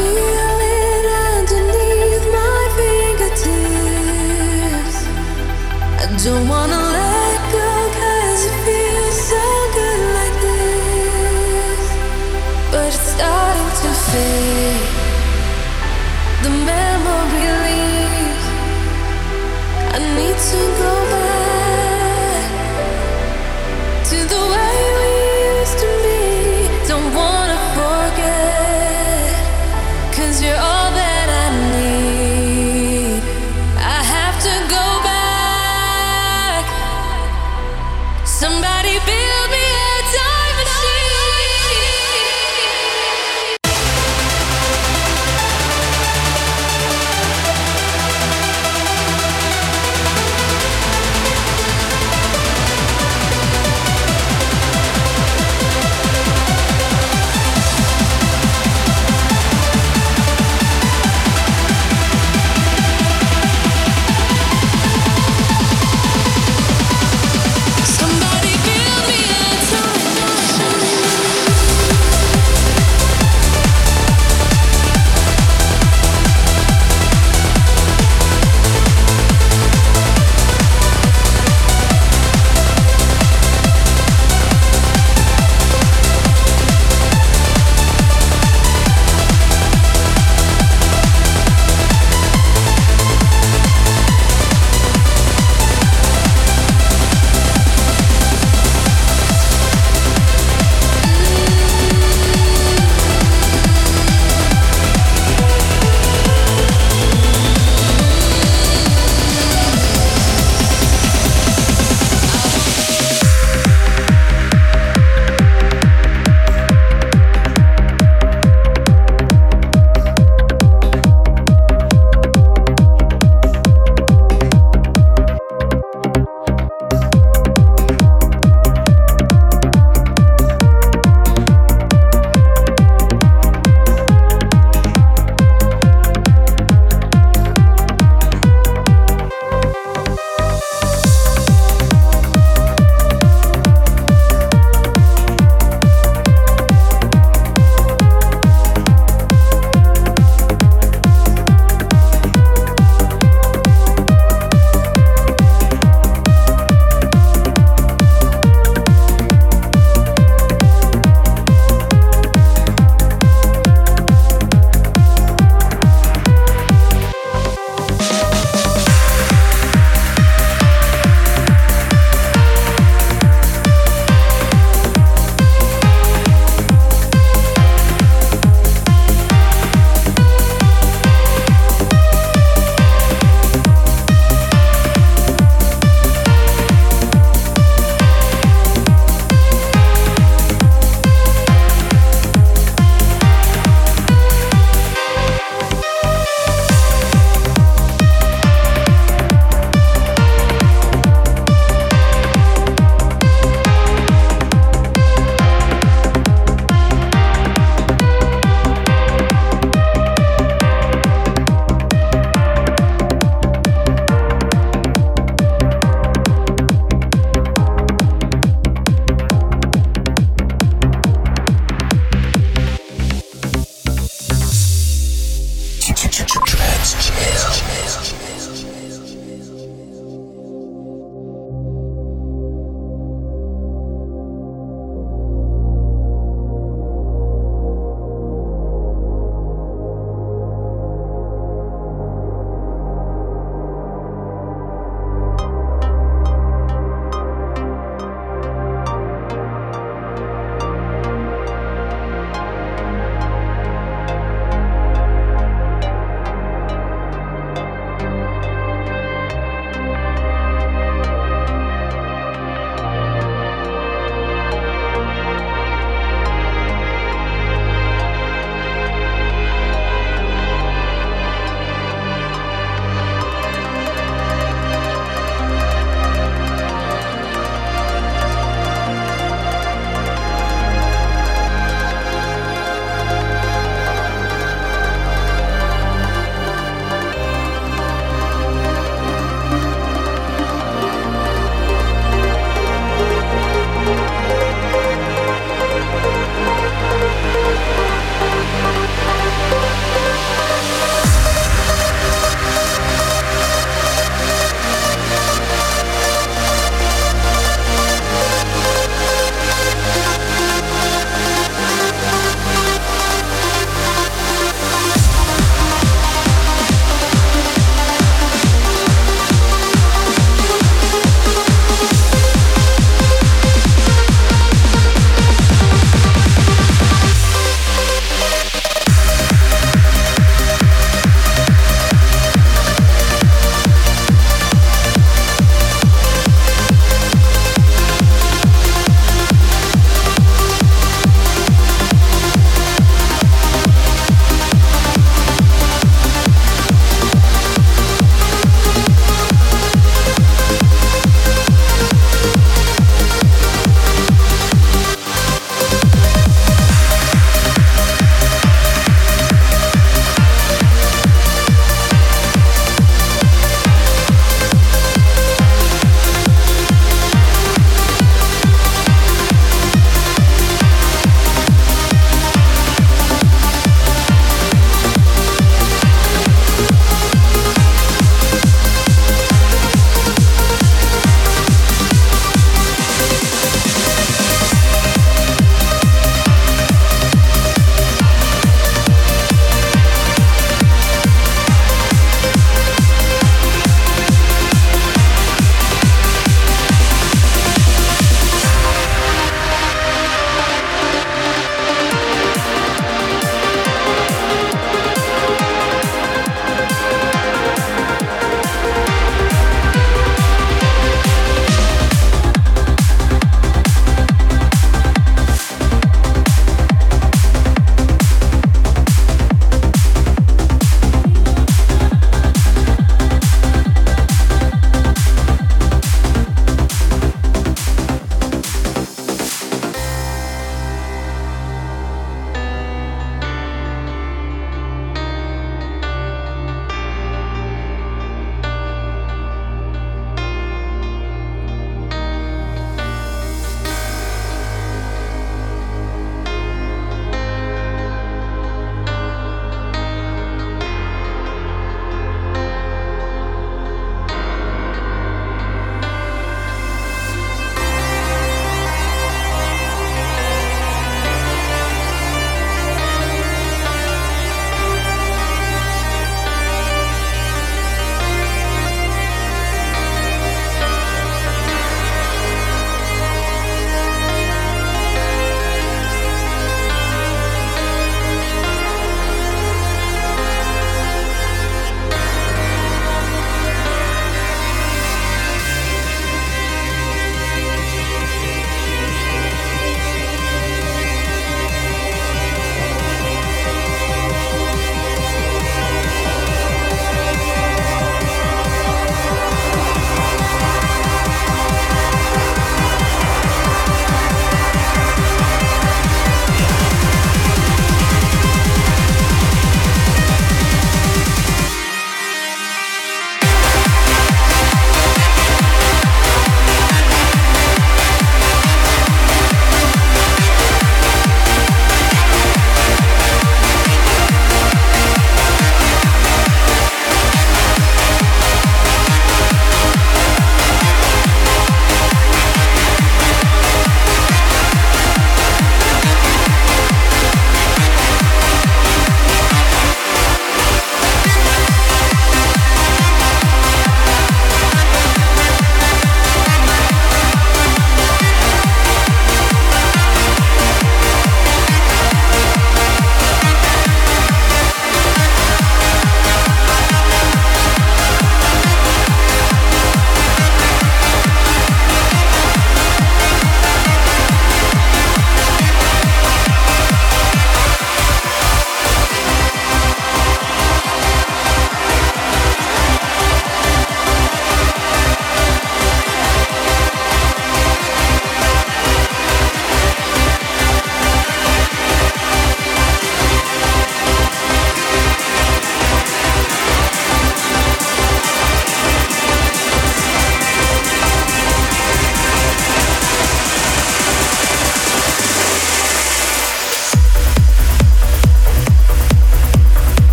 see